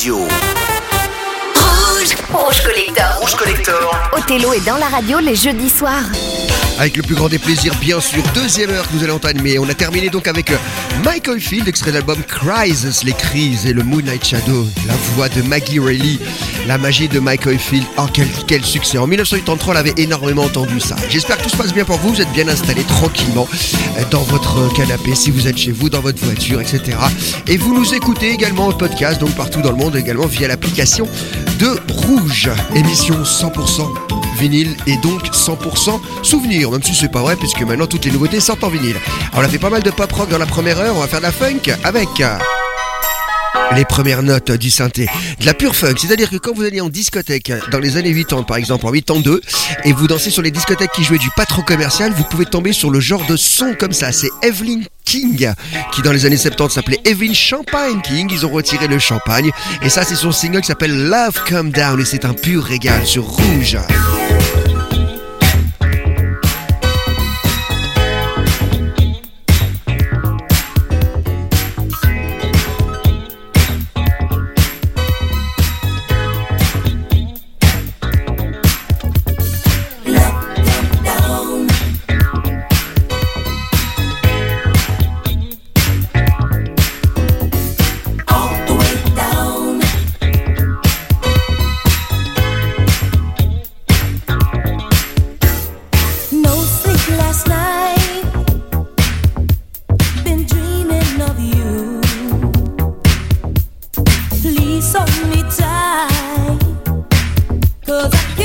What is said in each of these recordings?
radio. Rouge, Rouge Collector. Rouge Collector. Othello est dans la radio les jeudis soirs. Avec le plus grand des plaisirs, bien sûr, deuxième heure que nous allons entamer. On a terminé donc avec euh, Michael Field, extrait de l'album Crises, les crises et le Moonlight Shadow, la voix de Maggie Reilly, la magie de Michael Field. Oh, quel, quel succès! En 1983, on avait énormément entendu ça. J'espère que tout se passe bien pour vous. Vous êtes bien installés tranquillement euh, dans votre canapé, si vous êtes chez vous, dans votre voiture, etc. Et vous nous écoutez également en podcast, donc partout dans le monde, également via l'application de Rouge. Émission 100% vinyle et donc 100% souvenir, même si c'est pas vrai puisque maintenant toutes les nouveautés sortent en vinyle. On a fait pas mal de pop rock dans la première heure, on va faire de la funk avec euh, les premières notes du synthé, de la pure funk, c'est-à-dire que quand vous allez en discothèque dans les années 80 par exemple, en 82 et vous dansez sur les discothèques qui jouaient du pas trop commercial, vous pouvez tomber sur le genre de son comme ça, c'est Evelyn King qui dans les années 70 s'appelait Evelyn Champagne King, ils ont retiré le champagne. Et ça c'est son single qui s'appelle Love Come Down. Et c'est un pur régal sur Rouge. Please hold me tight. 'Cause I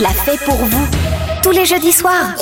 l'a fait pour vous. Tous les jeudis soirs.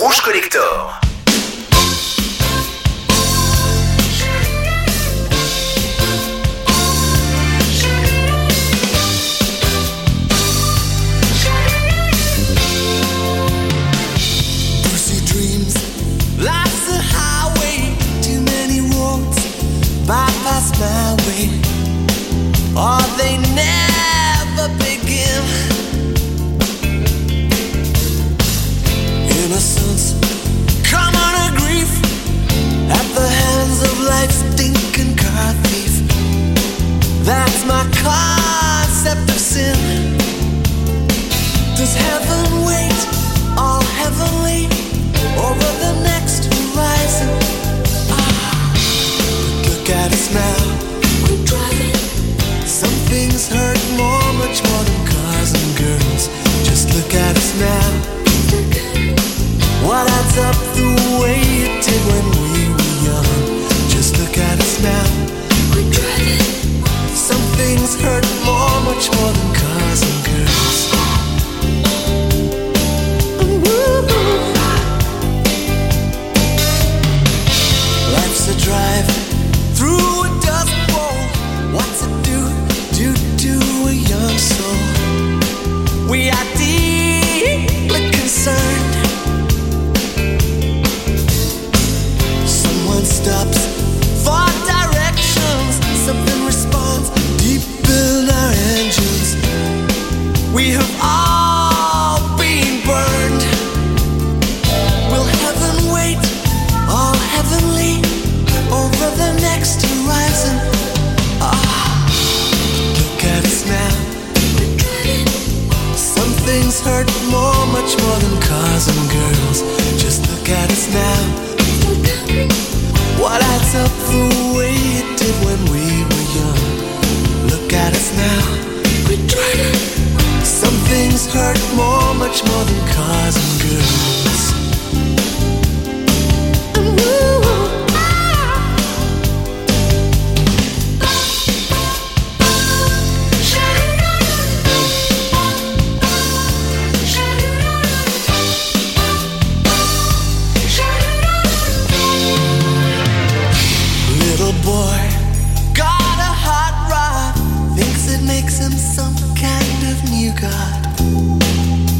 given you, God.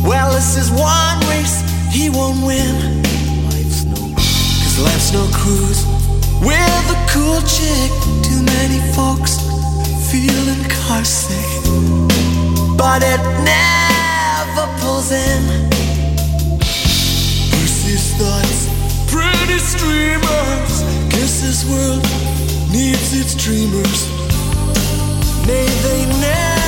Well, this is one race he won't win. Life's no Cause life's no cruise with a cool chick. Too many folks feeling carsick. But it never pulls in. Percy's thoughts, pretty streamers. Guess this world needs its dreamers. May they never.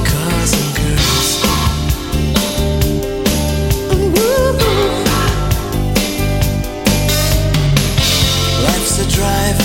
drive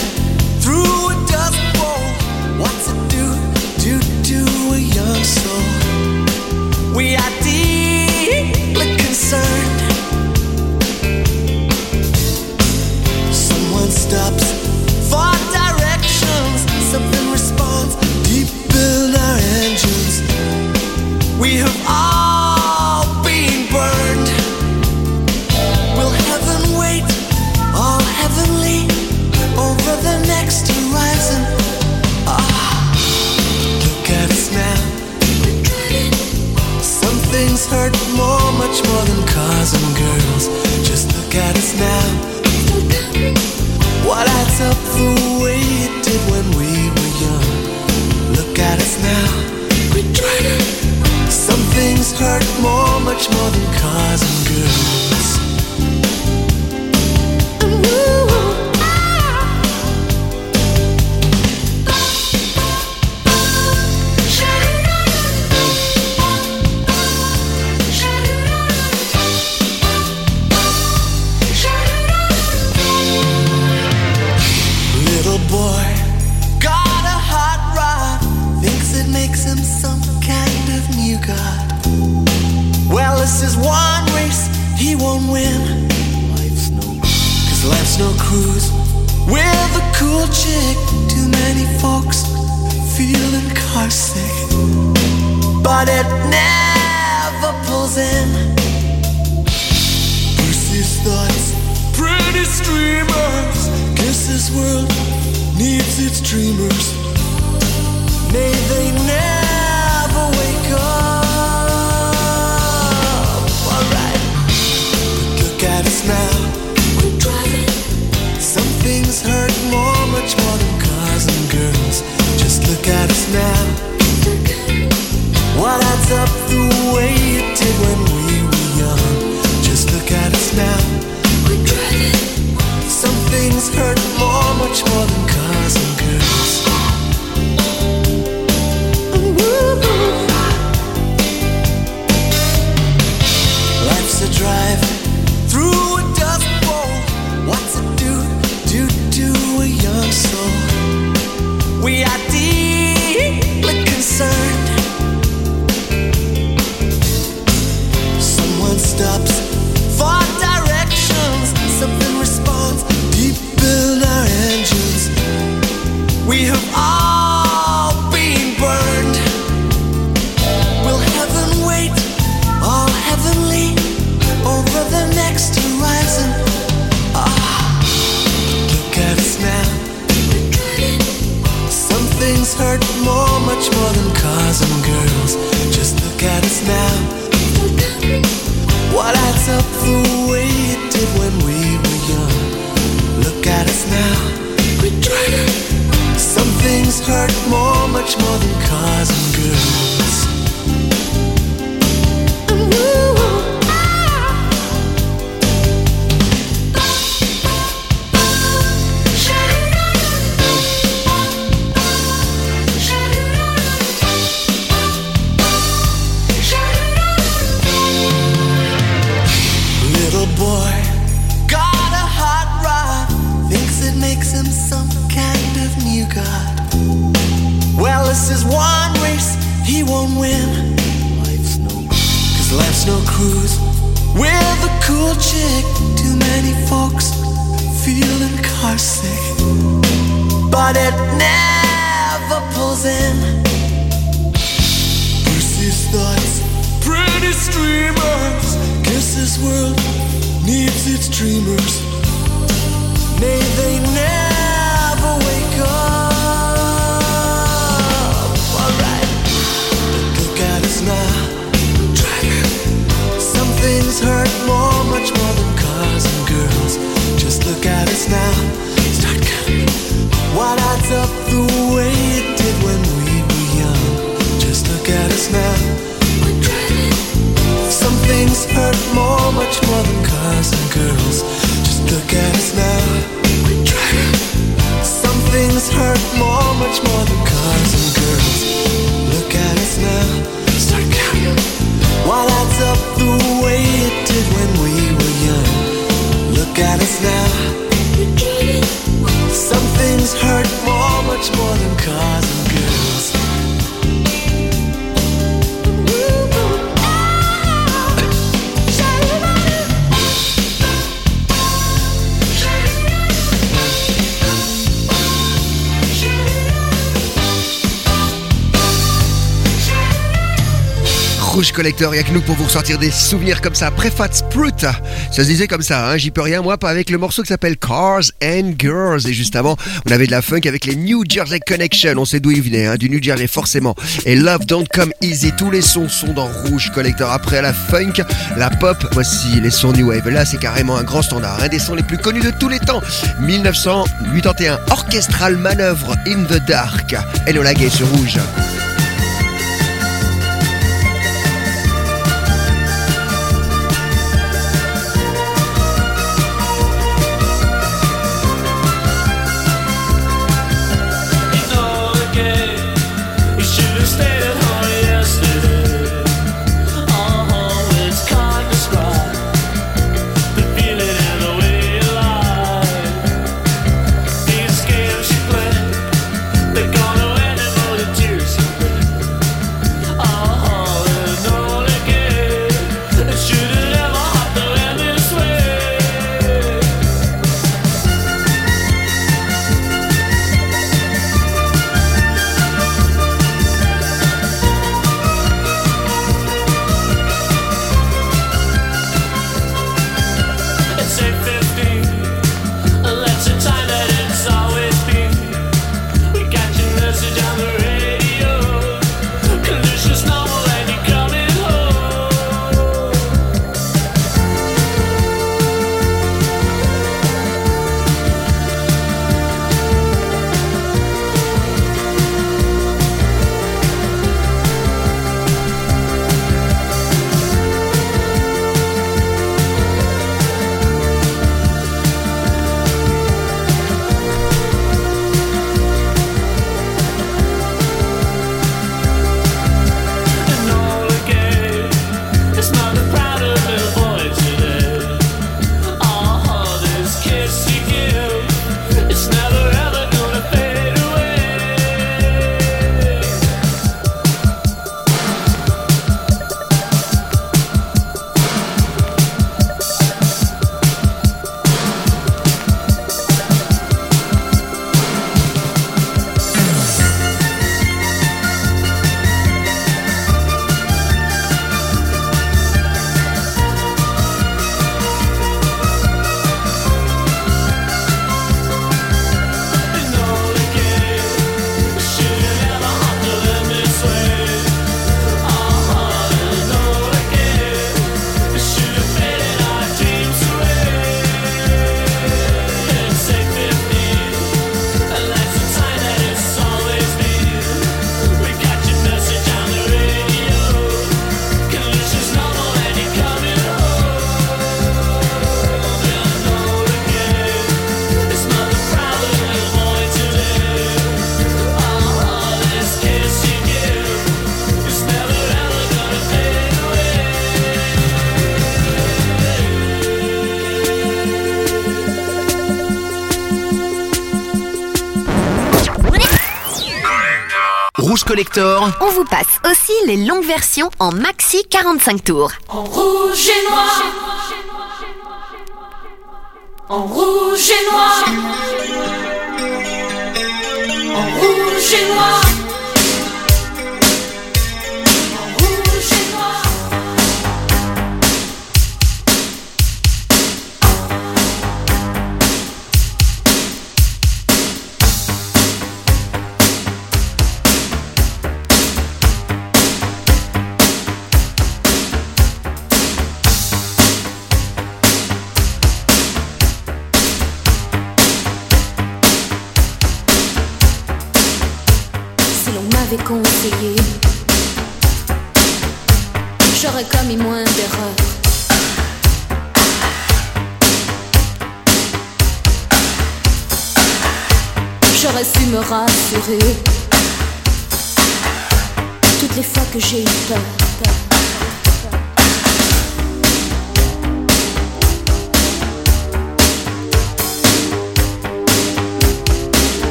We are. Some things hurt more, much more than cars and girls. Just look at us now. What adds up the way it did when we were young? Just look at us now. We're driving. Some things hurt more, much more than cars and girls. Just look at us now. We're driving. Some things hurt more, much more than hurt more, much more Collector, il a que nous pour vous ressortir des souvenirs comme ça. Préfat Sprout, ça se disait comme ça, hein, j'y peux rien moi, pas avec le morceau qui s'appelle Cars and Girls. Et juste avant, on avait de la funk avec les New Jersey Connection, on sait d'où ils venaient, hein, du New Jersey forcément. Et Love Don't Come Easy, tous les sons sont dans Rouge Collector. Après la funk, la pop, voici les sons New Wave. Là, c'est carrément un grand standard, un des sons les plus connus de tous les temps. 1981, Orchestral Manœuvre in the Dark. Enola Gay sur Rouge. collector. On vous passe aussi les longues versions en maxi 45 tours. En rouge et noir. En rouge et noir. En rouge et noir.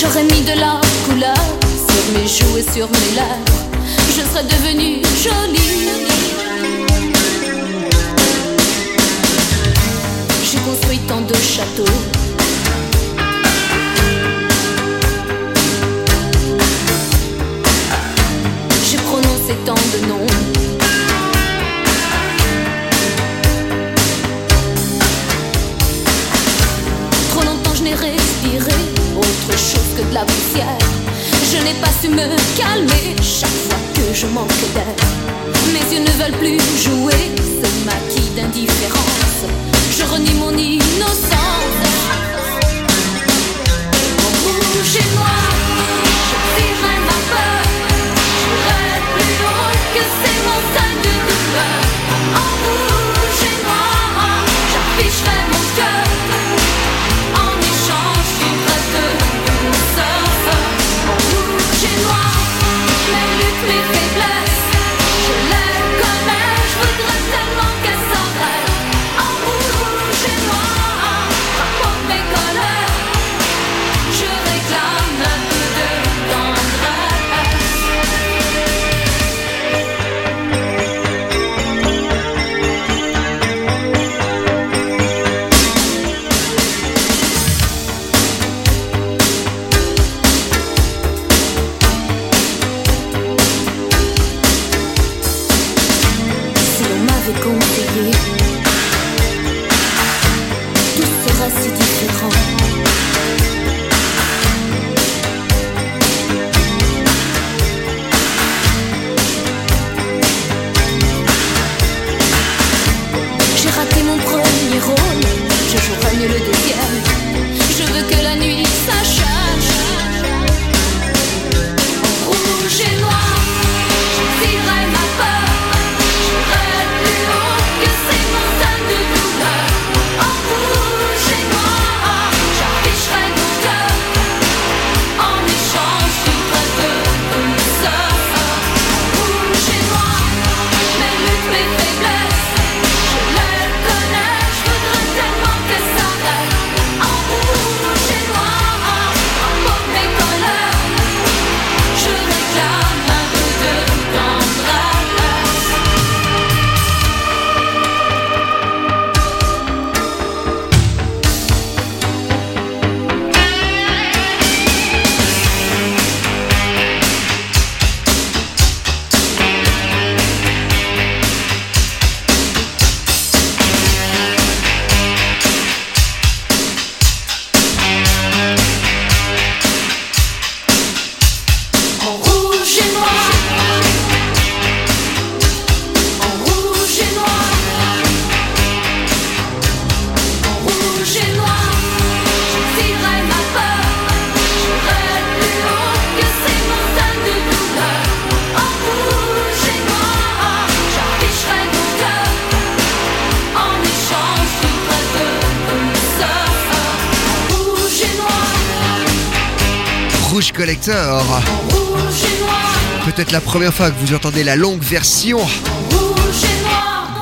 J'aurais mis de la couleur sur mes joues et sur mes lèvres. Je serais devenue jolie. J'ai construit tant de châteaux ces temps de nom. Trop longtemps je n'ai respiré autre chose que de la poussière. Je n'ai pas su me calmer chaque fois que je manque d'air. Mes yeux ne veulent plus jouer ce maquis d'indifférence. Je renie mon innocence. Rouge et noir. C'est montagne de douleur, en rouge et noir, j'afficherai mon cœur. Tout sera si différent. Rouge Collector. Peut-être la première fois que vous entendez la longue version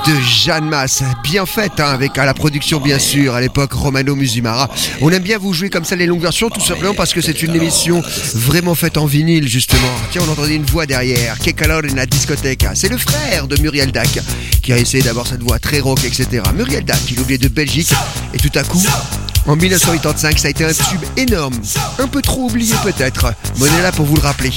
de Jeanne Masse, bien faite hein, avec la production bien sûr à l'époque Romano Musumara. On aime bien vous jouer comme ça les longues versions tout simplement parce que c'est une émission vraiment faite en vinyle justement. Tiens, on entendait une voix derrière, Que en la discothèque. C'est le frère de Muriel Dac qui a essayé d'avoir cette voix très rock etc. Muriel Dac, il oublié de Belgique et tout à coup en 1985, ça a été un tube énorme. Un peu trop oublié peut-être. Mais on est là pour vous le rappeler.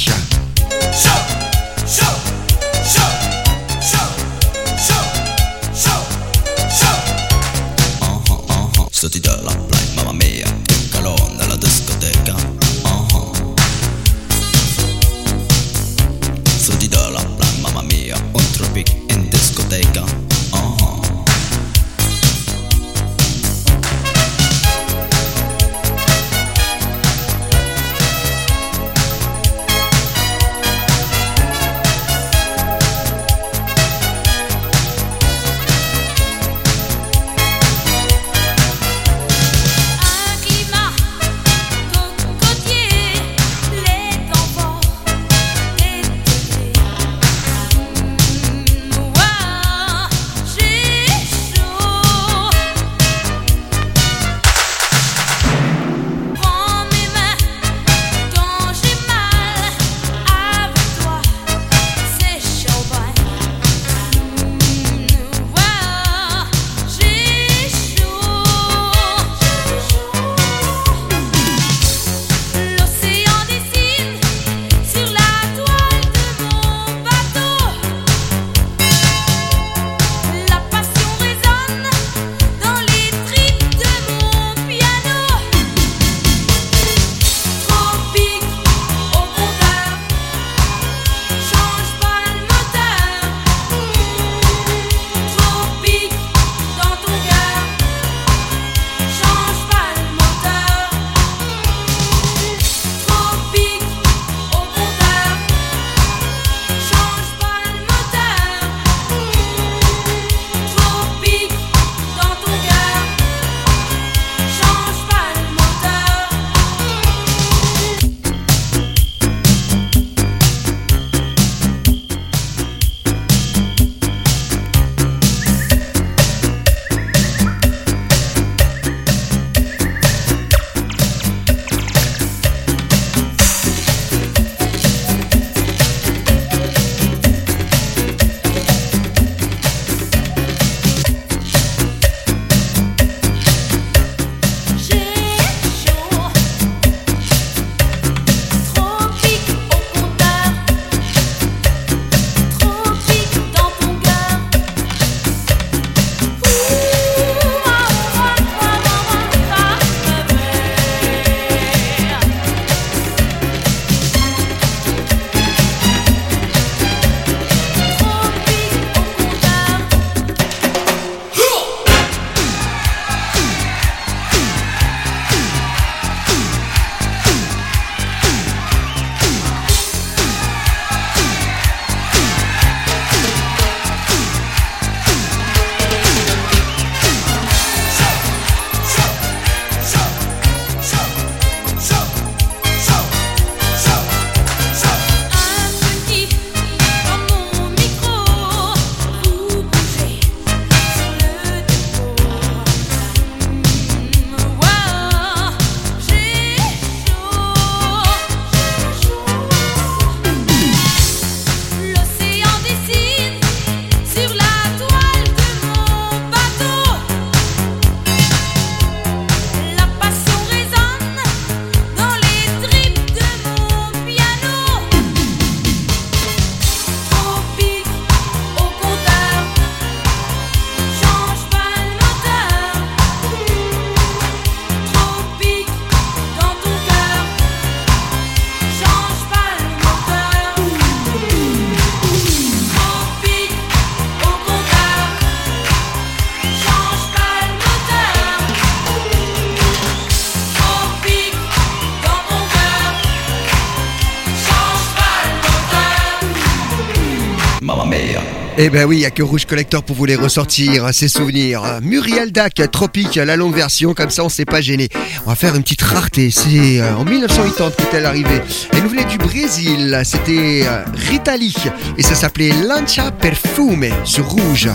Eh ben oui, il n'y a que Rouge Collector pour vous les ressortir, hein, ces souvenirs. Muriel Dac, Tropique, la longue version, comme ça on s'est pas gêné. On va faire une petite rareté, c'est euh, en 1980 qu'est-elle arrivée. Elle nous venait du Brésil, c'était euh, Ritali, et ça s'appelait Lancha Perfume, sur Rouge.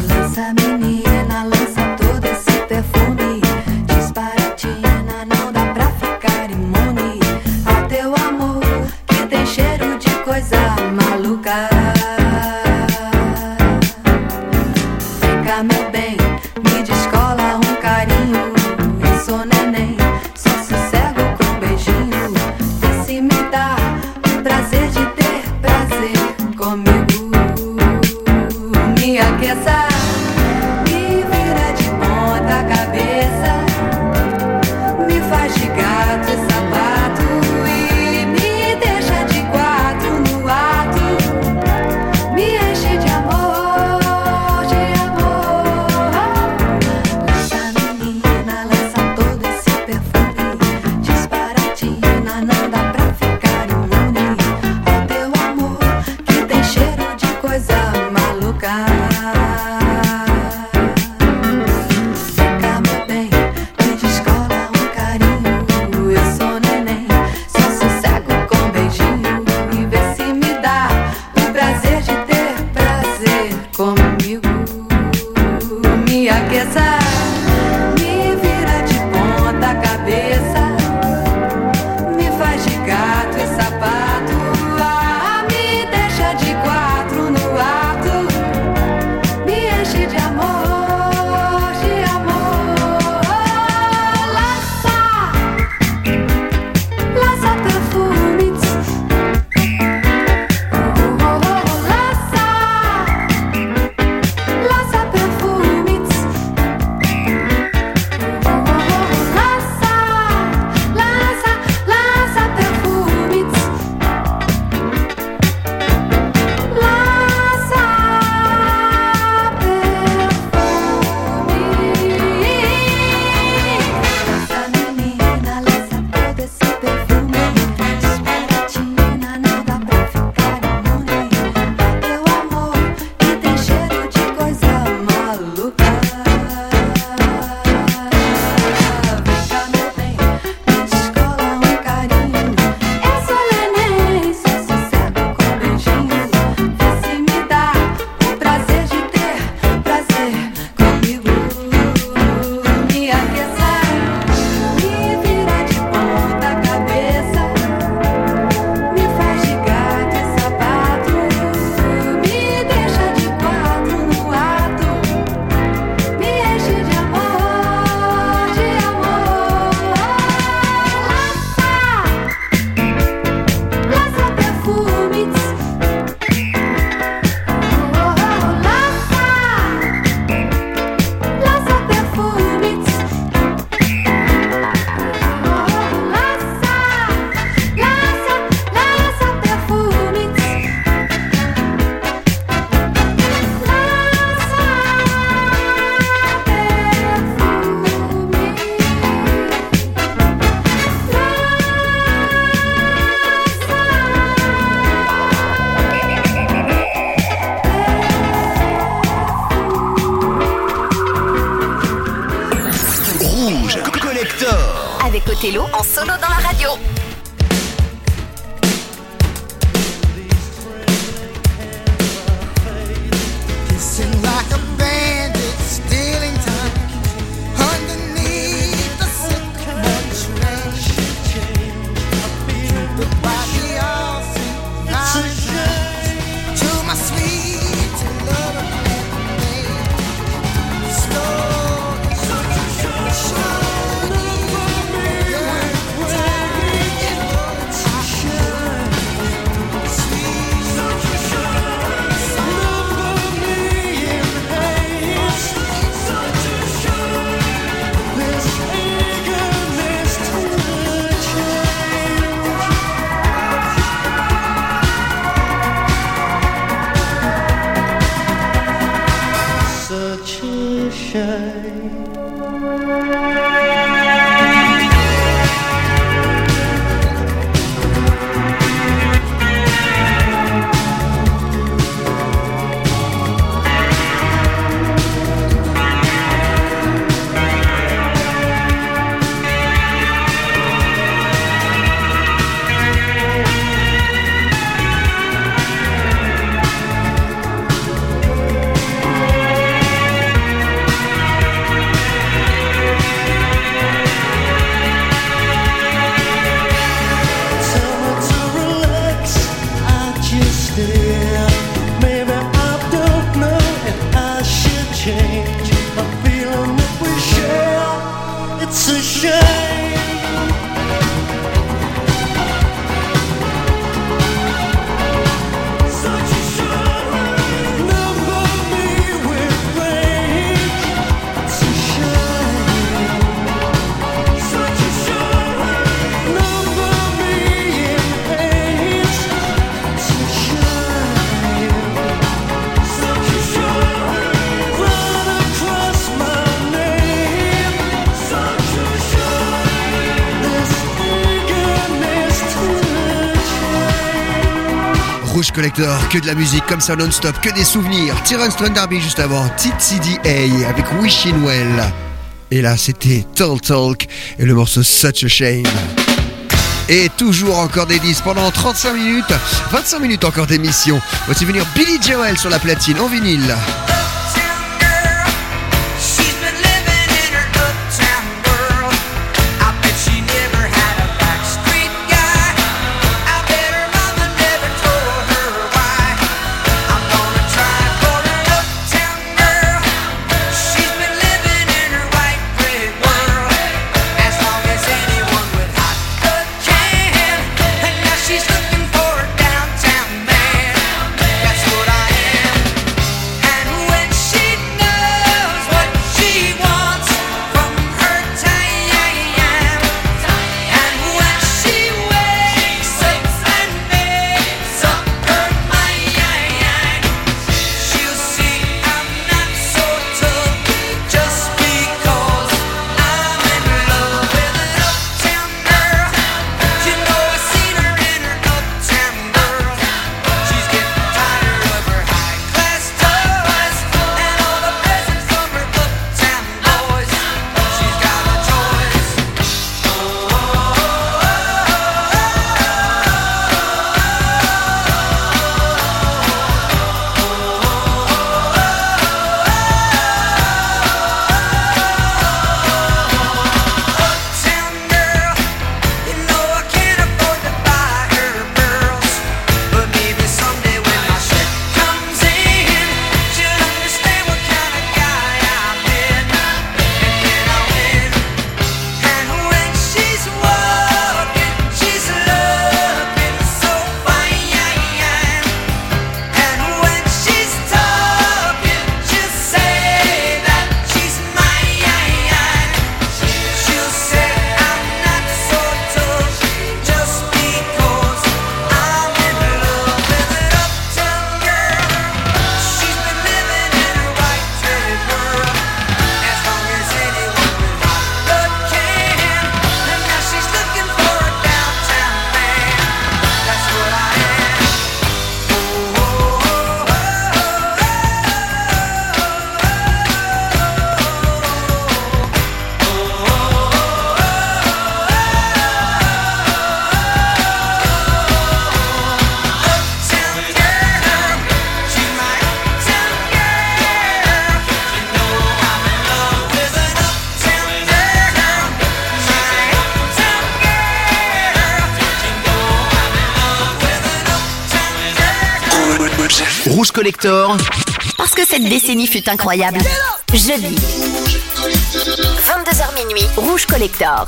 Rouge Collector, que de la musique comme ça non-stop, que des souvenirs. Tyrone Strand Derby juste avant, TCDA avec Wishing Well. Et là, c'était Tall Talk et le morceau Such a Shame. Et toujours encore des 10 pendant 35 minutes, 25 minutes encore d'émission. Voici venir Billy Joel sur la platine en vinyle. Parce que cette décennie fut incroyable. Jeudi. 22h minuit, Rouge Collector.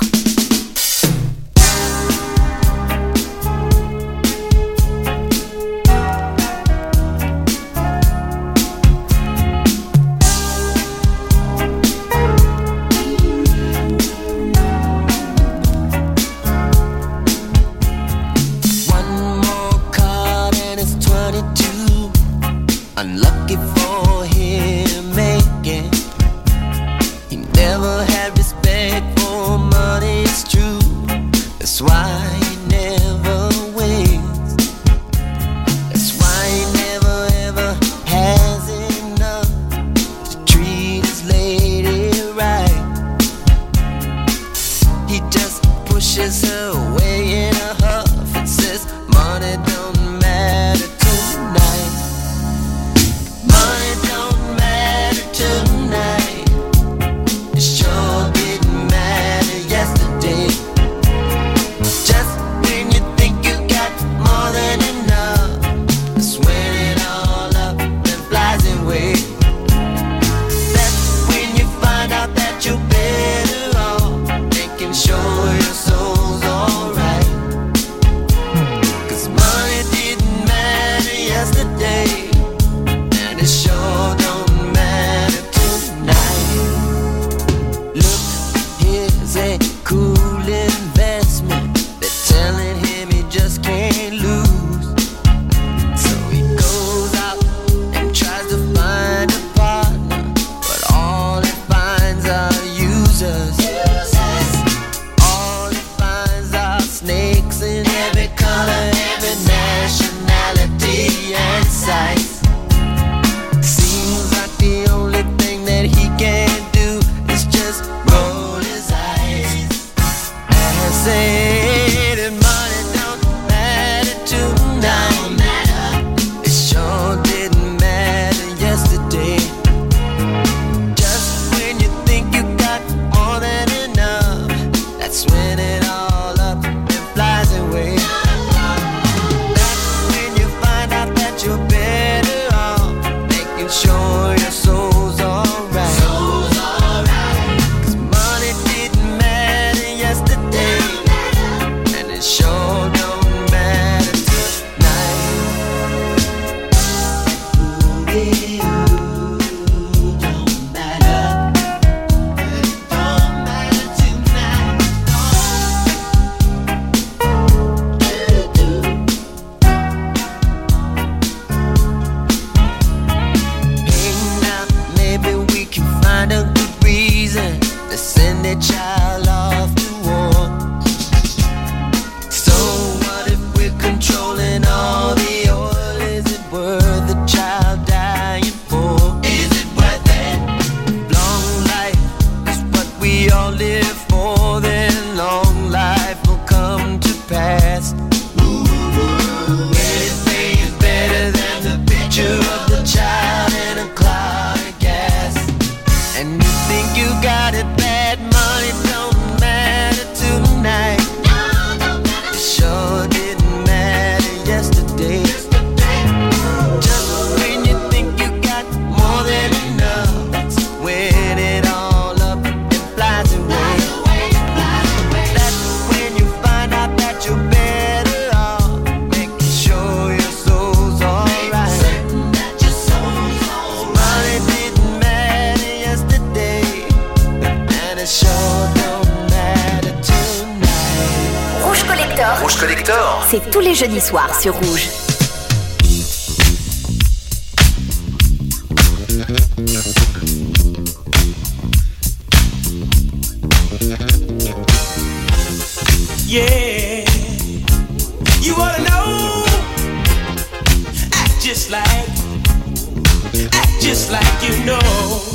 sur Rouge. Yeah, you wanna know? Act just like, act just like you know.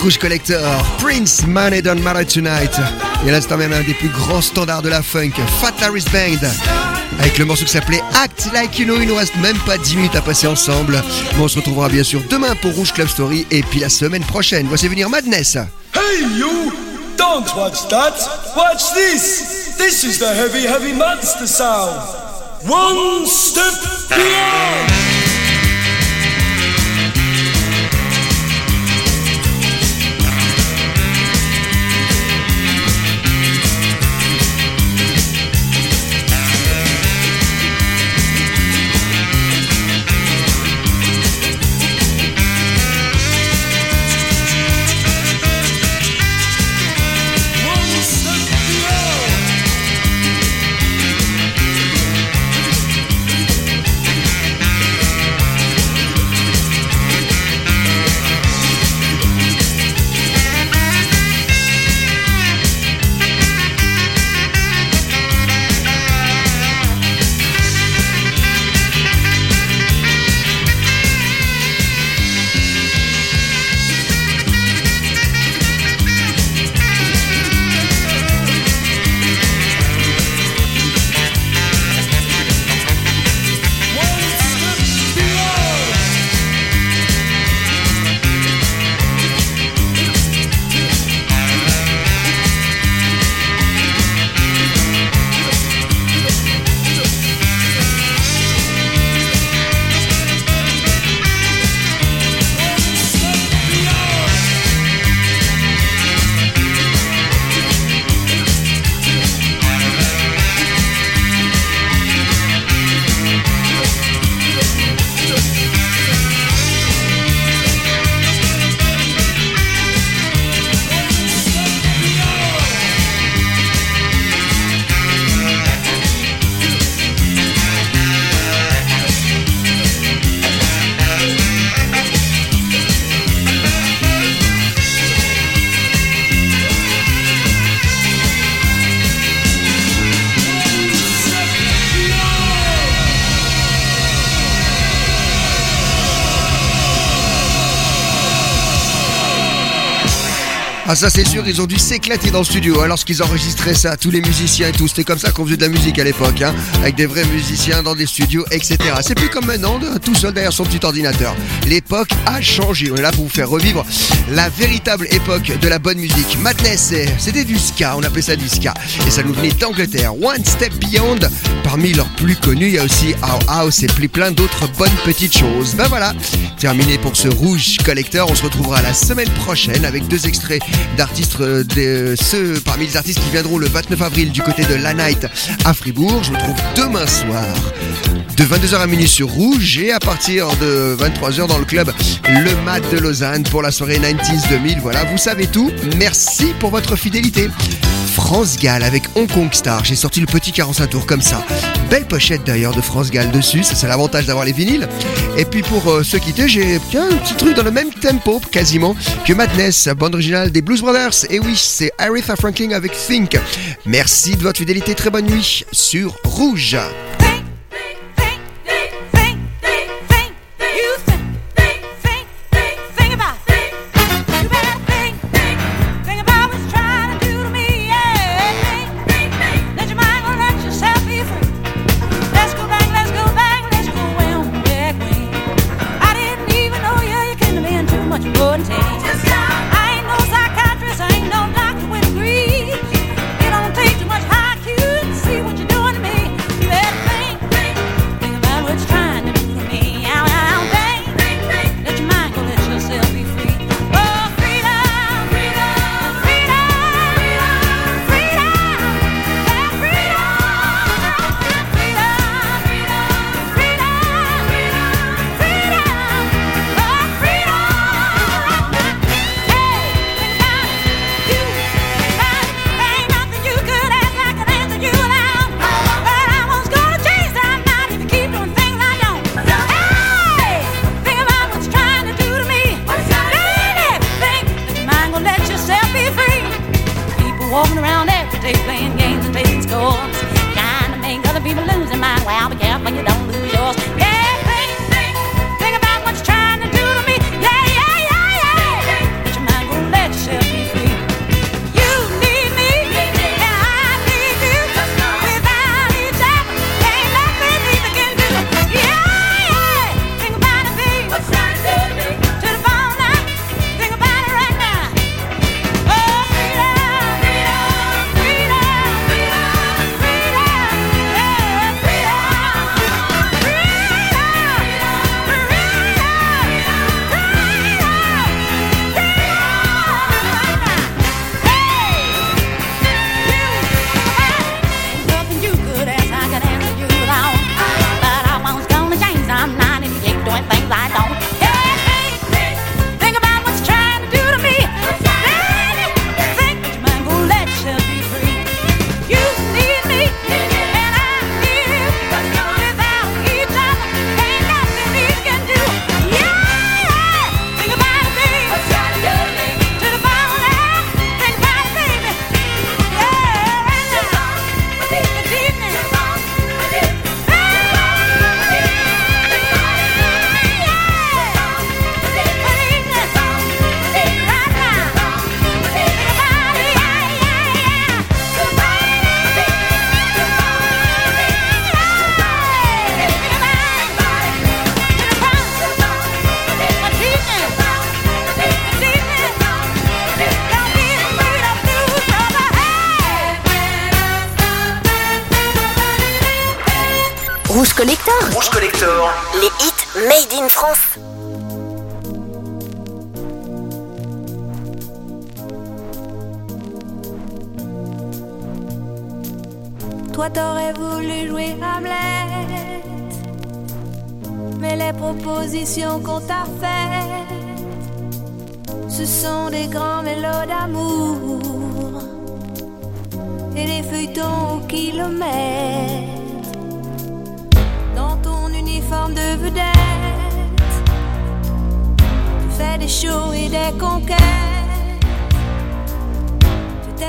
Rouge Collector, Prince, Man Don't Tonight. Et là, c'est quand même un des plus grands standards de la funk, Fat Larry's Band. Avec le morceau qui s'appelait Act Like You Know, il nous reste même pas 10 minutes à passer ensemble. Mais on se retrouvera bien sûr demain pour Rouge Club Story et puis la semaine prochaine. Voici venir Madness. Hey you, don't watch that, watch this. This is the heavy, heavy monster sound. One step beyond. Ah ça c'est sûr, ils ont dû s'éclater dans le studio hein, lorsqu'ils enregistraient ça, tous les musiciens et tout. C'était comme ça qu'on faisait de la musique à l'époque, hein, avec des vrais musiciens dans des studios, etc. C'est plus comme maintenant, tout seul derrière son petit ordinateur. L'époque a changé. On est là pour vous faire revivre la véritable époque de la bonne musique. Madness, c'était du ska, on appelait ça du ska. Et ça nous venait d'Angleterre. One Step Beyond, parmi leurs plus connus, il y a aussi How House et plein plein d'autres bonnes petites choses. Ben voilà, terminé pour ce Rouge Collector. On se retrouvera la semaine prochaine avec deux extraits d'artistes, euh, de ceux parmi les artistes qui viendront le 29 avril du côté de La Night à Fribourg. Je vous retrouve demain soir de 22h à minuit sur Rouge et à partir de 23h dans le club Le Mat de Lausanne pour la soirée 90s 2000. Voilà, vous savez tout. Merci pour votre fidélité. France Gall avec Hong Kong Star. J'ai sorti le petit 45 tours comme ça. Belle pochette d'ailleurs de France Gall dessus. Ça, c'est l'avantage d'avoir les vinyles. Et puis pour euh, se quitter, j'ai un petit truc dans le même tempo quasiment que Madness, bande originale des Blues Brothers. Et oui, c'est Aretha Franklin avec Think. Merci de votre fidélité. Très bonne nuit sur Rouge.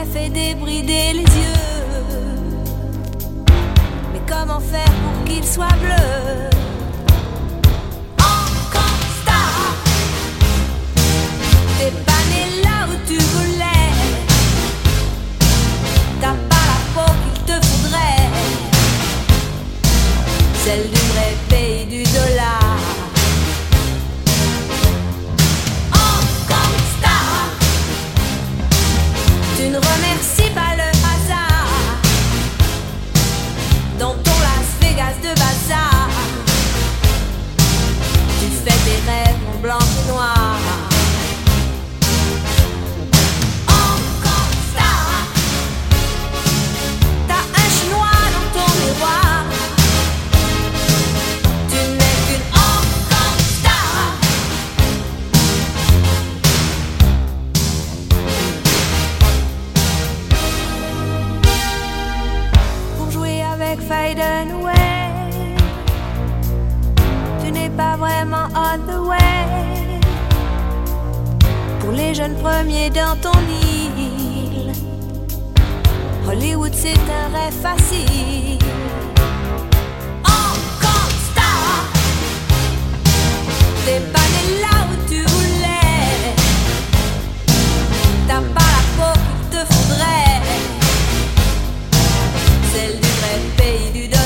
fait débrider les yeux. Mais comment faire pour qu'il soit bleu? T'es pas né là où tu voulais. T'as pas la peau qu'il te faudrait. Celle du vrai pays. les jeunes premiers dans ton île. Hollywood, c'est un rêve facile. Encore star, t'es pas né là où tu voulais. T'as pas la peau qu'il te faudrait. Celle du vrai pays du